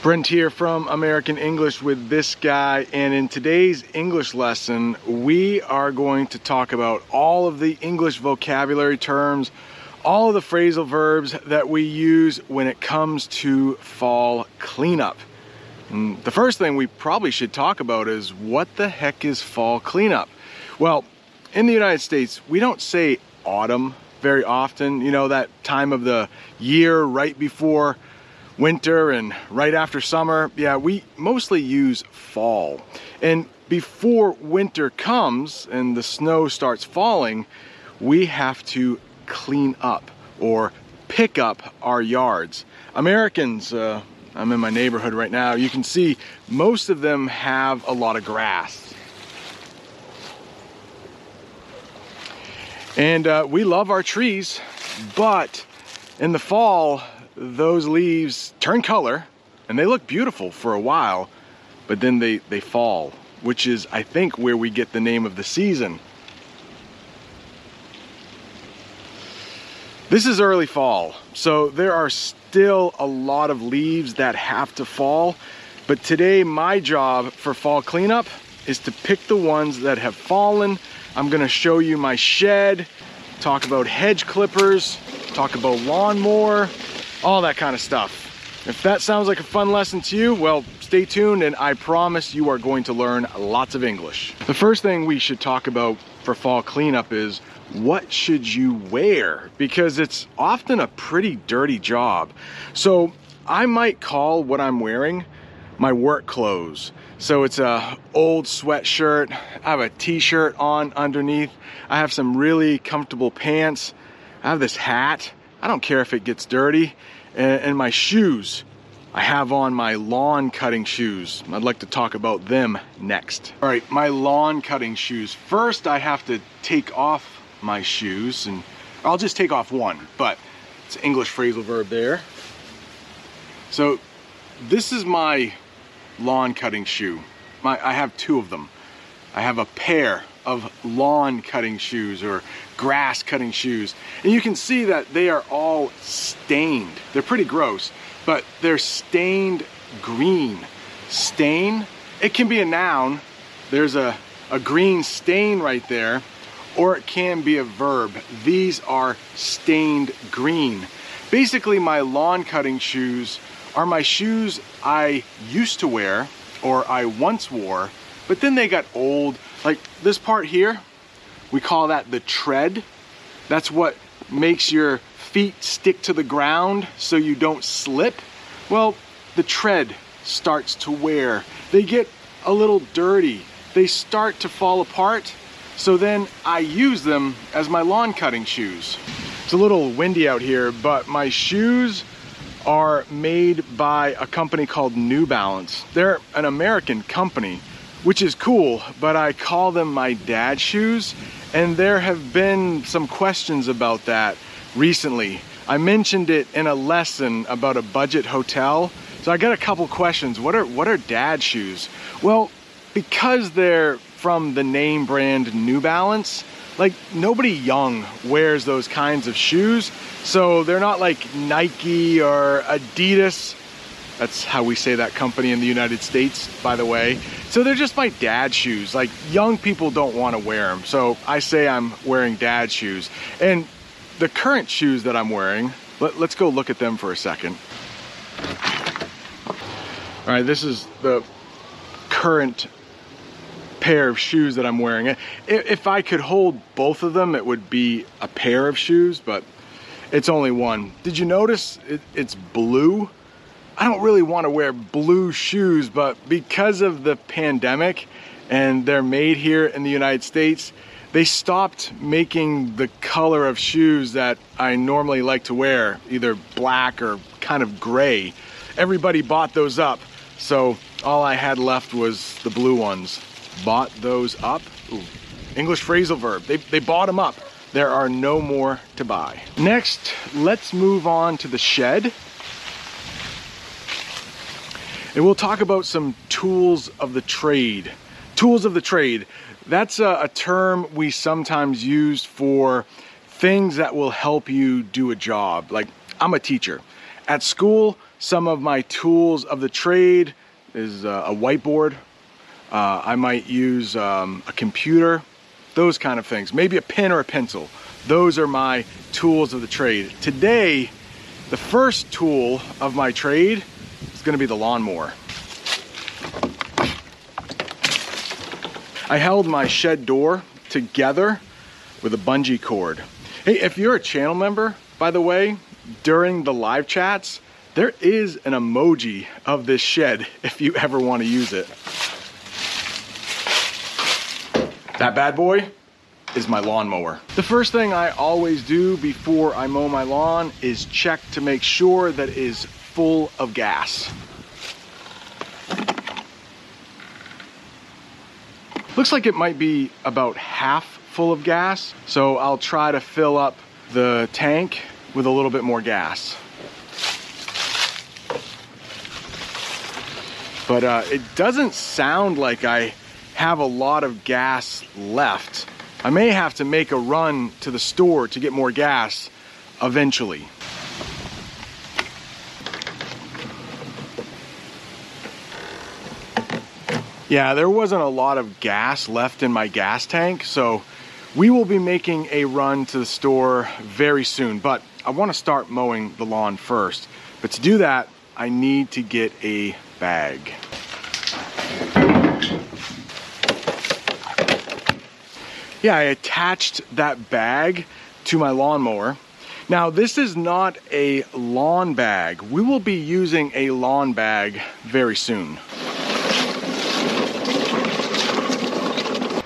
Brent here from American English with this guy, and in today's English lesson, we are going to talk about all of the English vocabulary terms, all of the phrasal verbs that we use when it comes to fall cleanup. And the first thing we probably should talk about is what the heck is fall cleanup? Well, in the United States, we don't say autumn very often, you know, that time of the year right before winter and right after summer, yeah, we mostly use fall. And before winter comes and the snow starts falling, we have to clean up or pick up our yards. Americans, uh, I'm in my neighborhood right now, you can see most of them have a lot of grass. And uh, we love our trees, but in the fall, those leaves turn color and they look beautiful for a while, but then they, they fall, which is, I think, where we get the name of the season. This is early fall, so there are still a lot of leaves that have to fall. But today, my job for fall cleanup is to pick the ones that have fallen. I'm gonna show you my shed, talk about hedge clippers, talk about lawnmower, all that kind of stuff. If that sounds like a fun lesson to you, well, stay tuned and I promise you are going to learn lots of English. The first thing we should talk about for fall cleanup is what should you wear? Because it's often a pretty dirty job. So I might call what I'm wearing my work clothes. So it's a old sweatshirt. I have a t-shirt on underneath. I have some really comfortable pants. I have this hat. I don't care if it gets dirty. And, and my shoes. I have on my lawn cutting shoes. I'd like to talk about them next. All right, my lawn cutting shoes. First, I have to take off my shoes and I'll just take off one, but it's English phrasal verb there. So this is my lawn cutting shoe. My, I have two of them. I have a pair of lawn cutting shoes or grass cutting shoes. And you can see that they are all stained. They're pretty gross, but they're stained green. Stain, it can be a noun. There's a, a green stain right there, or it can be a verb. These are stained green. Basically, my lawn cutting shoes are my shoes I used to wear or I once wore, but then they got old like this part here, we call that the tread. That's what makes your feet stick to the ground so you don't slip. Well, the tread starts to wear. They get a little dirty. They start to fall apart. So then I use them as my lawn cutting shoes. It's a little windy out here, but my shoes are made by a company called New Balance. They're an American company which is cool, but I call them my dad shoes. And there have been some questions about that recently. I mentioned it in a lesson about a budget hotel. So I got a couple questions. What are what are dad shoes? Well, because they're from the name brand New Balance, like nobody young wears those kinds of shoes. So they're not like Nike or Adidas that's how we say that company in the United States, by the way. So they're just my dad shoes. Like young people don't want to wear them. So I say I'm wearing dad shoes. And the current shoes that I'm wearing, let, us go look at them for a second. All right, this is the current pair of shoes that I'm wearing. If I could hold both of them, it would be a pair of shoes, but it's only one. Did you notice it, it's blue? I don't really want to wear blue shoes, but because of the pandemic and they're made here in the United States, they stopped making the color of shoes that I normally like to wear, either black or kind of gray. Everybody bought those up. So all I had left was the blue ones. Bought those up. Ooh. English phrasal verb. They, they bought them up. There are no more to buy. Next, let's move on to the shed. And we'll talk about some tools of the trade. Tools of the trade. That's a, a term we sometimes use for things that will help you do a job. Like, I'm a teacher. At school, some of my tools of the trade is uh, a whiteboard. Uh, I might use um, a computer, those kind of things. Maybe a pen or a pencil. Those are my tools of the trade. Today, the first tool of my trade is gonna be the lawnmower. I held my shed door together with a bungee cord. Hey, if you're a channel member, by the way, during the live chats, there is an emoji of this shed if you ever want to use it. That bad boy is my lawnmower. The first thing I always do before I mow my lawn is check to make sure that it is full of gas. Looks like it might be about half full of gas, so I'll try to fill up the tank with a little bit more gas. But uh, it doesn't sound like I have a lot of gas left. I may have to make a run to the store to get more gas eventually. Yeah, there wasn't a lot of gas left in my gas tank, so we will be making a run to the store very soon, but I want to start mowing the lawn first. But to do that, I need to get a bag. Yeah, I attached that bag to my lawnmower. Now, this is not a lawn bag. We will be using a lawn bag very soon.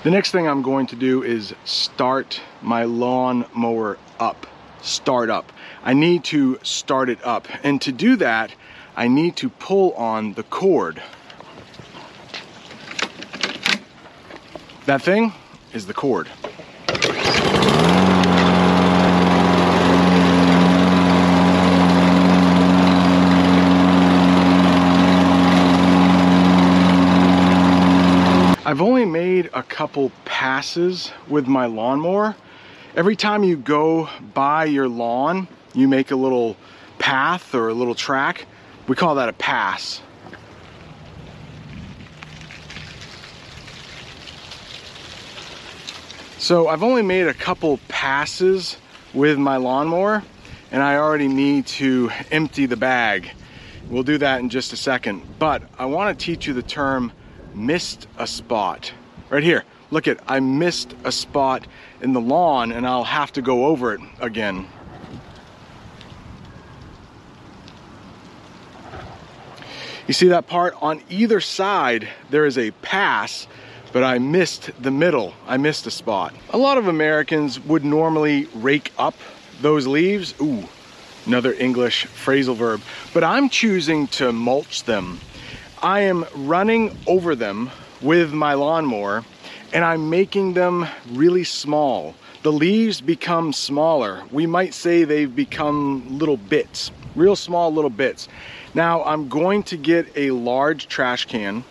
The next thing I'm going to do is start my lawn mower up. Start up. I need to start it up. And to do that, I need to pull on the cord. That thing is the cord. I've only made a couple passes with my lawnmower. Every time you go by your lawn, you make a little path or a little track. We call that a pass. So I've only made a couple passes with my lawnmower and I already need to empty the bag. We'll do that in just a second. But I want to teach you the term missed a spot. Right here, look at, I missed a spot in the lawn and I'll have to go over it again. You see that part? On either side, there is a pass, but I missed the middle. I missed a spot. A lot of Americans would normally rake up those leaves. Ooh, another English phrasal verb. But I'm choosing to mulch them I am running over them with my lawnmower and I'm making them really small. The leaves become smaller. We might say they've become little bits, real small little bits. Now I'm going to get a large trash can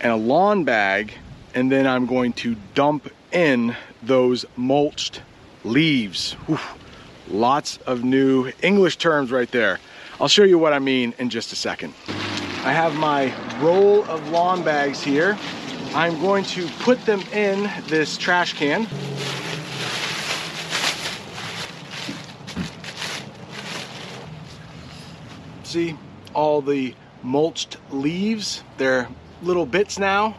and a lawn bag and then I'm going to dump in those mulched leaves. Whew. Lots of new English terms right there. I'll show you what I mean in just a second. I have my roll of lawn bags here. I'm going to put them in this trash can. See all the mulched leaves? They're little bits now.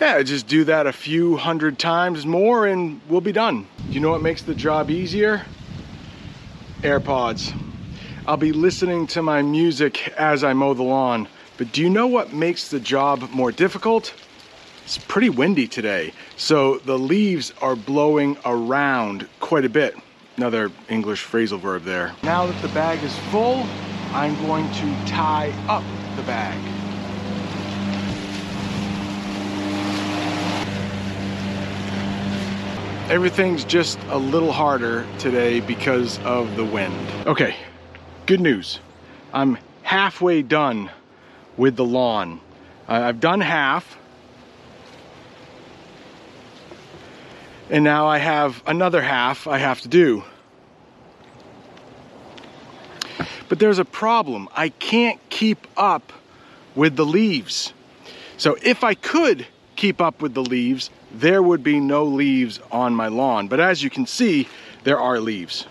Yeah, just do that a few hundred times more and we'll be done. You know what makes the job easier? AirPods. I'll be listening to my music as I mow the lawn. But do you know what makes the job more difficult? It's pretty windy today, so the leaves are blowing around quite a bit. another English phrasal verb there. Now that the bag is full, I'm going to tie up the bag. Everything's just a little harder today because of the wind. Okay, good news. I'm halfway done with the lawn. I've done half. And now I have another half I have to do. But there's a problem. I can't keep up with the leaves. So if I could keep up with the leaves, there would be no leaves on my lawn. But as you can see, there are leaves.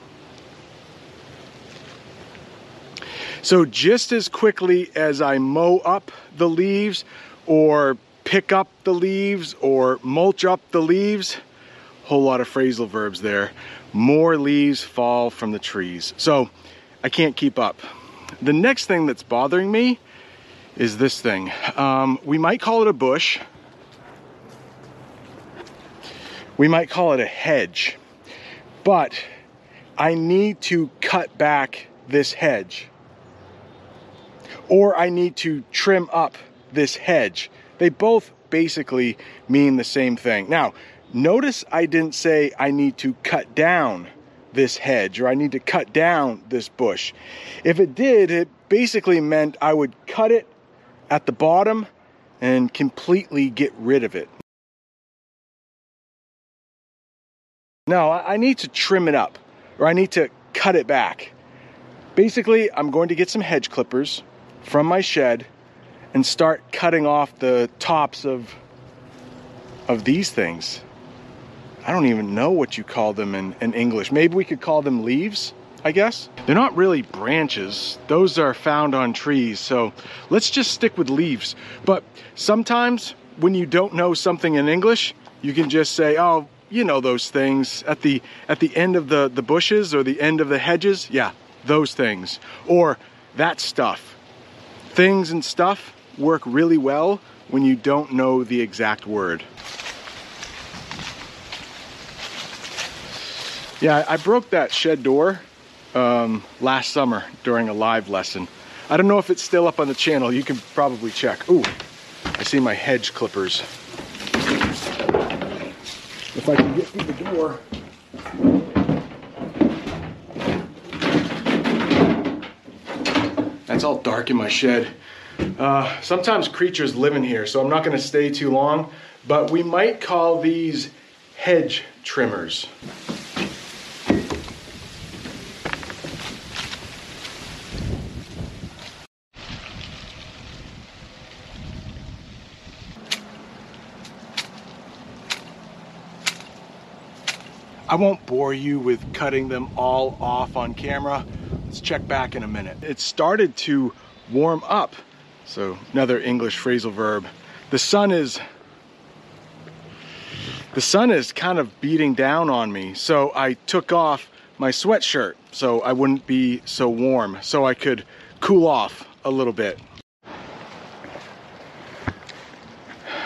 So just as quickly as I mow up the leaves or pick up the leaves or mulch up the leaves, whole lot of phrasal verbs there, more leaves fall from the trees. So I can't keep up. The next thing that's bothering me is this thing. Um, we might call it a bush. We might call it a hedge, but I need to cut back this hedge. Or I need to trim up this hedge. They both basically mean the same thing. Now, notice I didn't say I need to cut down this hedge or I need to cut down this bush. If it did, it basically meant I would cut it at the bottom and completely get rid of it. No, I need to trim it up or I need to cut it back. Basically, I'm going to get some hedge clippers from my shed and start cutting off the tops of of these things. I don't even know what you call them in, in English. Maybe we could call them leaves, I guess. They're not really branches. Those are found on trees. So let's just stick with leaves. But sometimes when you don't know something in English, you can just say, oh, you know those things at the at the end of the the bushes or the end of the hedges? Yeah those things. Or that stuff. Things and stuff work really well when you don't know the exact word. Yeah i broke that shed door um, last summer during a live lesson. I don't know if it's still up on the channel. You can probably check. Ooh i see my hedge clippers if I can get through the door. That's all dark in my shed. Uh, sometimes creatures live in here, so I'm not going to stay too long, but we might call these hedge trimmers. I won't bore you with cutting them all off on camera. Let's check back in a minute. It started to warm up. So another English phrasal verb. The sun is the sun is kind of beating down on me. So I took off my sweatshirt so I wouldn't be so warm, so I could cool off a little bit.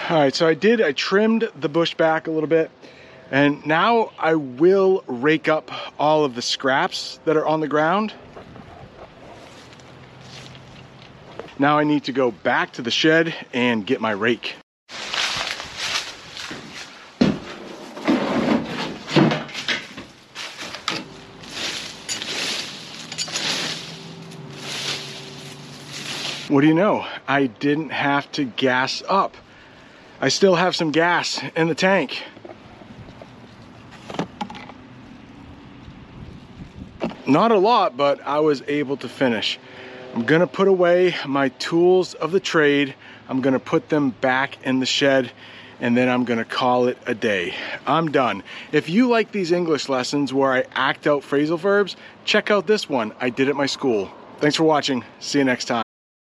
All right, so I did, I trimmed the bush back a little bit. And now I will rake up all of the scraps that are on the ground. Now I need to go back to the shed and get my rake. What do you know? I didn't have to gas up. I still have some gas in the tank. Not a lot, but I was able to finish. I'm gonna put away my tools of the trade. I'm gonna put them back in the shed and then I'm gonna call it a day. I'm done. If you like these English lessons where I act out phrasal verbs, check out this one. I did at my school. Thanks for watching. See you next time.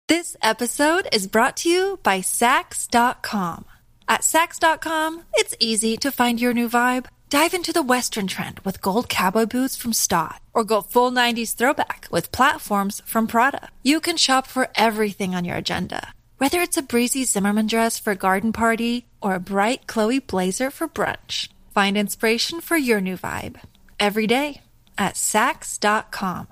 This episode is brought to you by Saks.com. At Saks.com, it's easy to find your new vibe. Dive into the Western trend with gold cowboy boots from Staud, or go full 90s throwback with platforms from Prada. You can shop for everything on your agenda, whether it's a breezy Zimmermann dress for a garden party or a bright Chloe blazer for brunch. Find inspiration for your new vibe every day at Saks.com.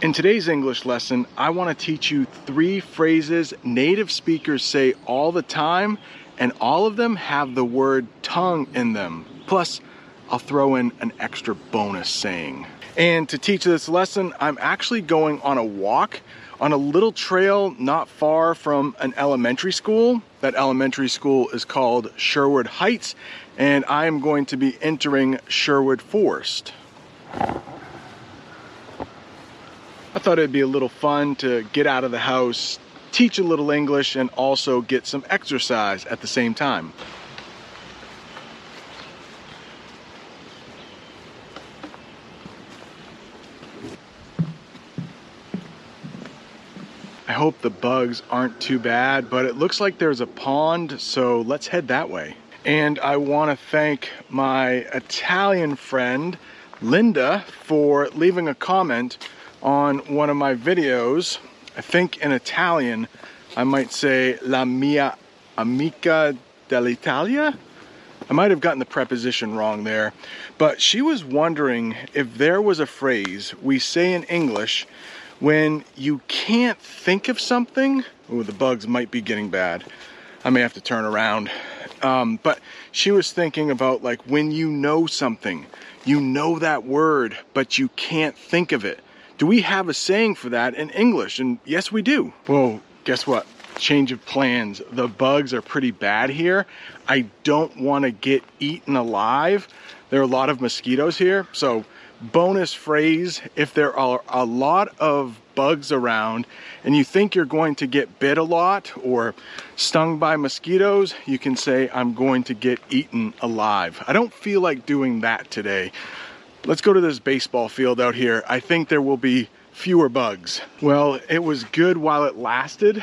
In today's English lesson, I want to teach you three phrases native speakers say all the time, and all of them have the word tongue in them. Plus, I'll throw in an extra bonus saying. And to teach this lesson, I'm actually going on a walk on a little trail not far from an elementary school. That elementary school is called Sherwood Heights, and I am going to be entering Sherwood Forest. I thought it'd be a little fun to get out of the house, teach a little English, and also get some exercise at the same time. I hope the bugs aren't too bad, but it looks like there's a pond, so let's head that way. And I want to thank my Italian friend, Linda, for leaving a comment on one of my videos. I think in Italian, I might say La mia amica dell'Italia. I might have gotten the preposition wrong there, but she was wondering if there was a phrase we say in English when you can't think of something. Oh, the bugs might be getting bad. I may have to turn around. Um, but she was thinking about like when you know something, you know that word, but you can't think of it. Do we have a saying for that in English? And yes, we do. Whoa, guess what? Change of plans. The bugs are pretty bad here. I don't want to get eaten alive. There are a lot of mosquitoes here, so bonus phrase if there are a lot of bugs around and you think you're going to get bit a lot or stung by mosquitoes, you can say, I'm going to get eaten alive. I don't feel like doing that today. Let's go to this baseball field out here. I think there will be fewer bugs. Well, it was good while it lasted.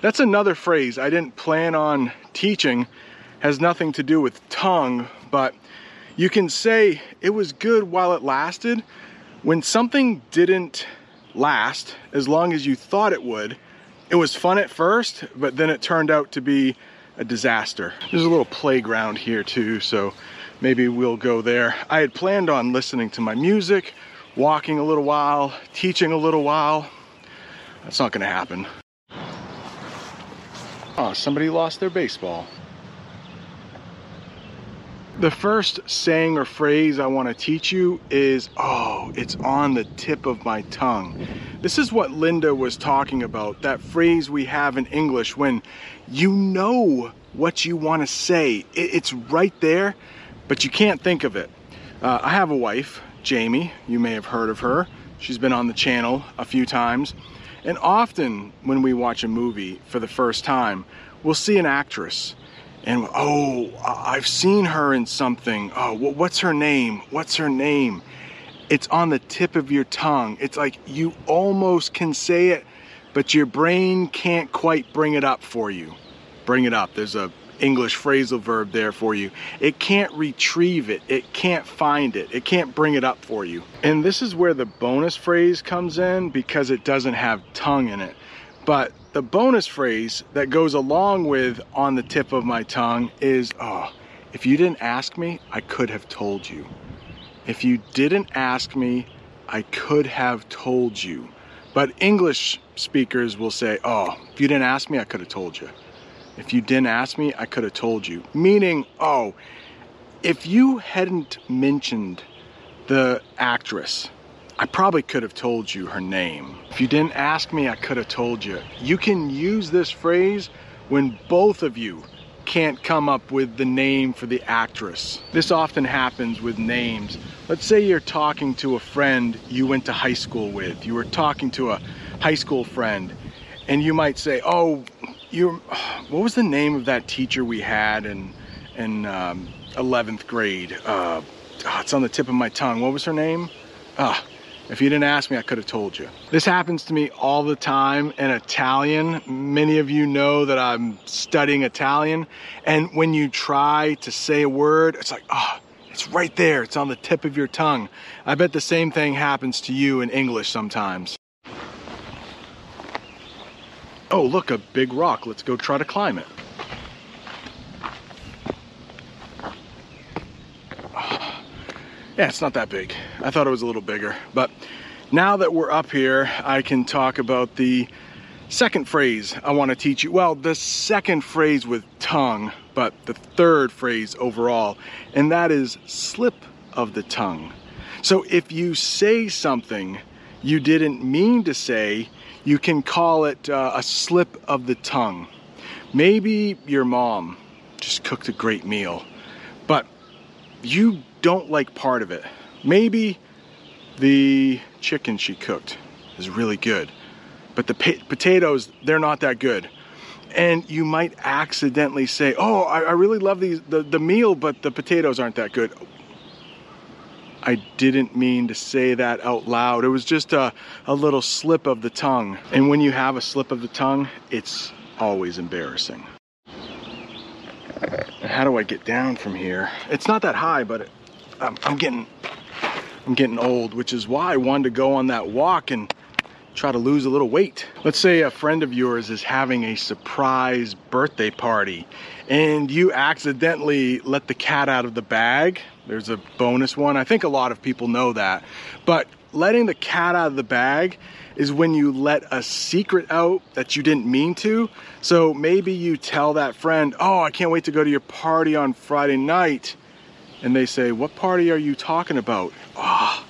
That's another phrase I didn't plan on teaching, has nothing to do with tongue, but you can say it was good while it lasted when something didn't last as long as you thought it would. It was fun at first, but then it turned out to be a disaster. There's a little playground here too, so maybe we'll go there. I had planned on listening to my music, walking a little while, teaching a little while. That's not gonna happen. Oh, somebody lost their baseball. The first saying or phrase I want to teach you is, oh, it's on the tip of my tongue. This is what Linda was talking about, that phrase we have in English when you know what you want to say. It's right there, but you can't think of it. Uh, I have a wife, Jamie. You may have heard of her. She's been on the channel a few times. And often when we watch a movie for the first time, we'll see an actress and oh, I've seen her in something. Oh, what's her name? What's her name? It's on the tip of your tongue. It's like you almost can say it, but your brain can't quite bring it up for you. Bring it up. There's a English phrasal verb there for you. It can't retrieve it. It can't find it. It can't bring it up for you. And this is where the bonus phrase comes in because it doesn't have tongue in it. But the bonus phrase that goes along with on the tip of my tongue is, oh, if you didn't ask me, I could have told you. If you didn't ask me, I could have told you. But English speakers will say, oh, if you didn't ask me, I could have told you. If you didn't ask me, I could have told you. Meaning, oh, if you hadn't mentioned the actress, I probably could have told you her name. If you didn't ask me, I could have told you. You can use this phrase when both of you can't come up with the name for the actress. This often happens with names. Let's say you're talking to a friend you went to high school with. You were talking to a high school friend and you might say, oh, you what was the name of that teacher we had in, in um, 11th grade? Uh, oh, it's on the tip of my tongue. What was her name? Ah, if you didn't ask me, I could have told you. This happens to me all the time in Italian. Many of you know that I'm studying Italian. And when you try to say a word, it's like, oh, it's right there. It's on the tip of your tongue. I bet the same thing happens to you in English sometimes. Oh, look, a big rock. Let's go try to climb it. Yeah, it's not that big. I thought it was a little bigger. But now that we're up here, I can talk about the second phrase I want to teach you. Well, the second phrase with tongue, but the third phrase overall, and that is slip of the tongue. So if you say something you didn't mean to say, you can call it uh, a slip of the tongue. Maybe your mom just cooked a great meal, but you don't like part of it. Maybe the chicken she cooked is really good, but the potatoes, they're not that good. And you might accidentally say, Oh, I, I really love these, the, the meal, but the potatoes aren't that good. I didn't mean to say that out loud. It was just a, a little slip of the tongue. And when you have a slip of the tongue, it's always embarrassing. How do I get down from here? It's not that high, but it, I'm, I'm getting I'm getting old, which is why I wanted to go on that walk and try to lose a little weight. Let's say a friend of yours is having a surprise birthday party and you accidentally let the cat out of the bag. There's a bonus one. I think a lot of people know that. But letting the cat out of the bag is when you let a secret out that you didn't mean to. So maybe you tell that friend, Oh, I can't wait to go to your party on Friday night and they say, What party are you talking about? Oh,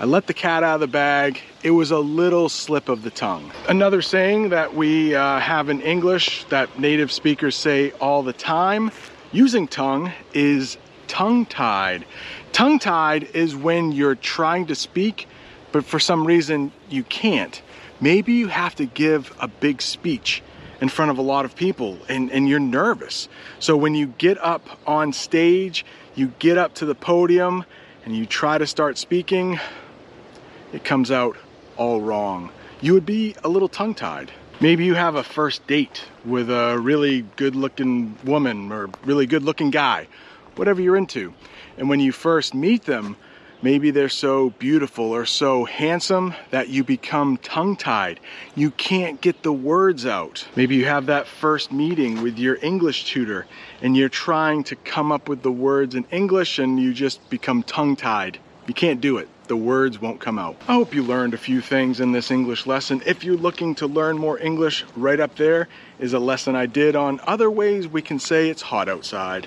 I let the cat out of the bag. It was a little slip of the tongue. Another saying that we uh, have in English that native speakers say all the time using tongue is tongue tied. Tongue tied is when you're trying to speak, but for some reason you can't. Maybe you have to give a big speech in front of a lot of people and, and you're nervous. So when you get up on stage, you get up to the podium and you try to start speaking, it comes out all wrong. You would be a little tongue tied. Maybe you have a first date with a really good looking woman or really good looking guy, whatever you're into. And when you first meet them, Maybe they're so beautiful or so handsome that you become tongue tied. You can't get the words out. Maybe you have that first meeting with your English tutor and you're trying to come up with the words in English and you just become tongue tied. You can't do it. The words won't come out. I hope you learned a few things in this English lesson. If you're looking to learn more English, right up there is a lesson I did on other ways we can say it's hot outside.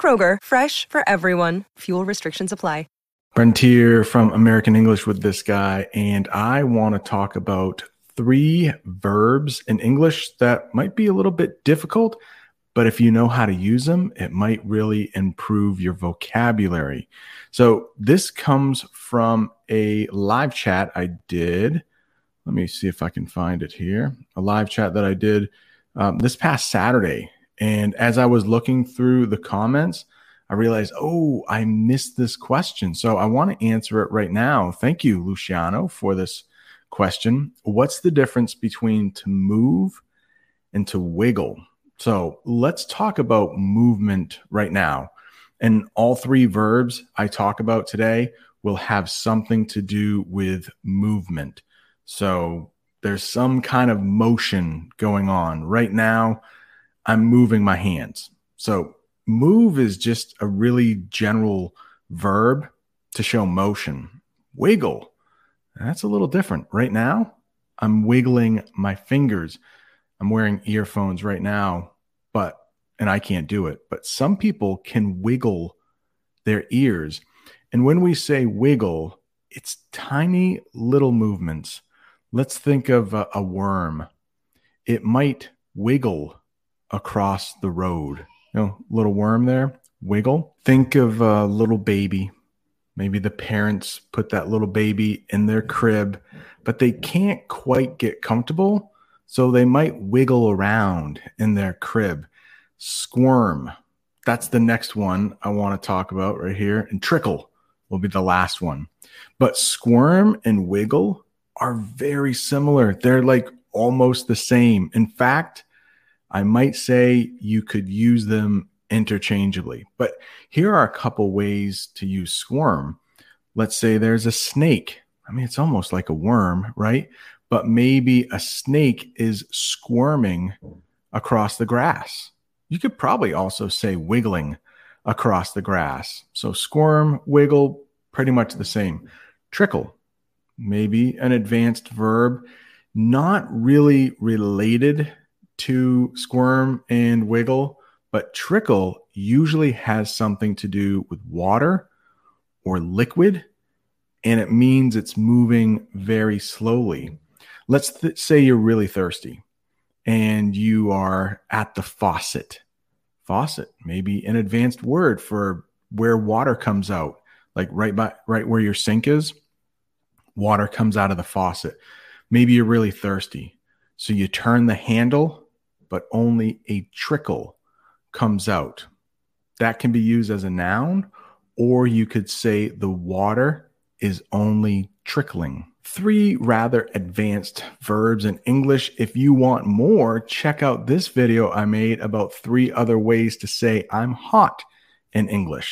Kroger, fresh for everyone. Fuel restrictions apply. Brent here from American English with this guy, and I want to talk about three verbs in English that might be a little bit difficult, but if you know how to use them, it might really improve your vocabulary. So, this comes from a live chat I did. Let me see if I can find it here. A live chat that I did um, this past Saturday. And as I was looking through the comments, I realized, oh, I missed this question. So I want to answer it right now. Thank you, Luciano, for this question. What's the difference between to move and to wiggle? So let's talk about movement right now. And all three verbs I talk about today will have something to do with movement. So there's some kind of motion going on. Right now, I'm moving my hands. So move is just a really general verb to show motion. Wiggle, that's a little different. Right now, I'm wiggling my fingers. I'm wearing earphones right now, but, and I can't do it, but some people can wiggle their ears. And when we say wiggle, it's tiny little movements. Let's think of a, a worm. It might wiggle across the road you know, little worm there, wiggle. Think of a little baby. Maybe the parents put that little baby in their crib, but they can't quite get comfortable. So they might wiggle around in their crib. Squirm. That's the next one I want to talk about right here. And trickle will be the last one. But squirm and wiggle are very similar. They're like almost the same. In fact, I might say you could use them interchangeably. But here are a couple ways to use squirm. Let's say there's a snake. I mean, it's almost like a worm, right? But maybe a snake is squirming across the grass. You could probably also say wiggling across the grass. So squirm, wiggle, pretty much the same. Trickle, maybe an advanced verb, not really related to squirm and wiggle, but trickle usually has something to do with water or liquid, and it means it's moving very slowly. Let's th- say you're really thirsty and you are at the faucet. Faucet, maybe an advanced word for where water comes out, like right by right where your sink is. Water comes out of the faucet. Maybe you're really thirsty. So you turn the handle, but only a trickle comes out. That can be used as a noun, or you could say the water is only trickling. Three rather advanced verbs in English. If you want more, check out this video I made about three other ways to say I'm hot in English.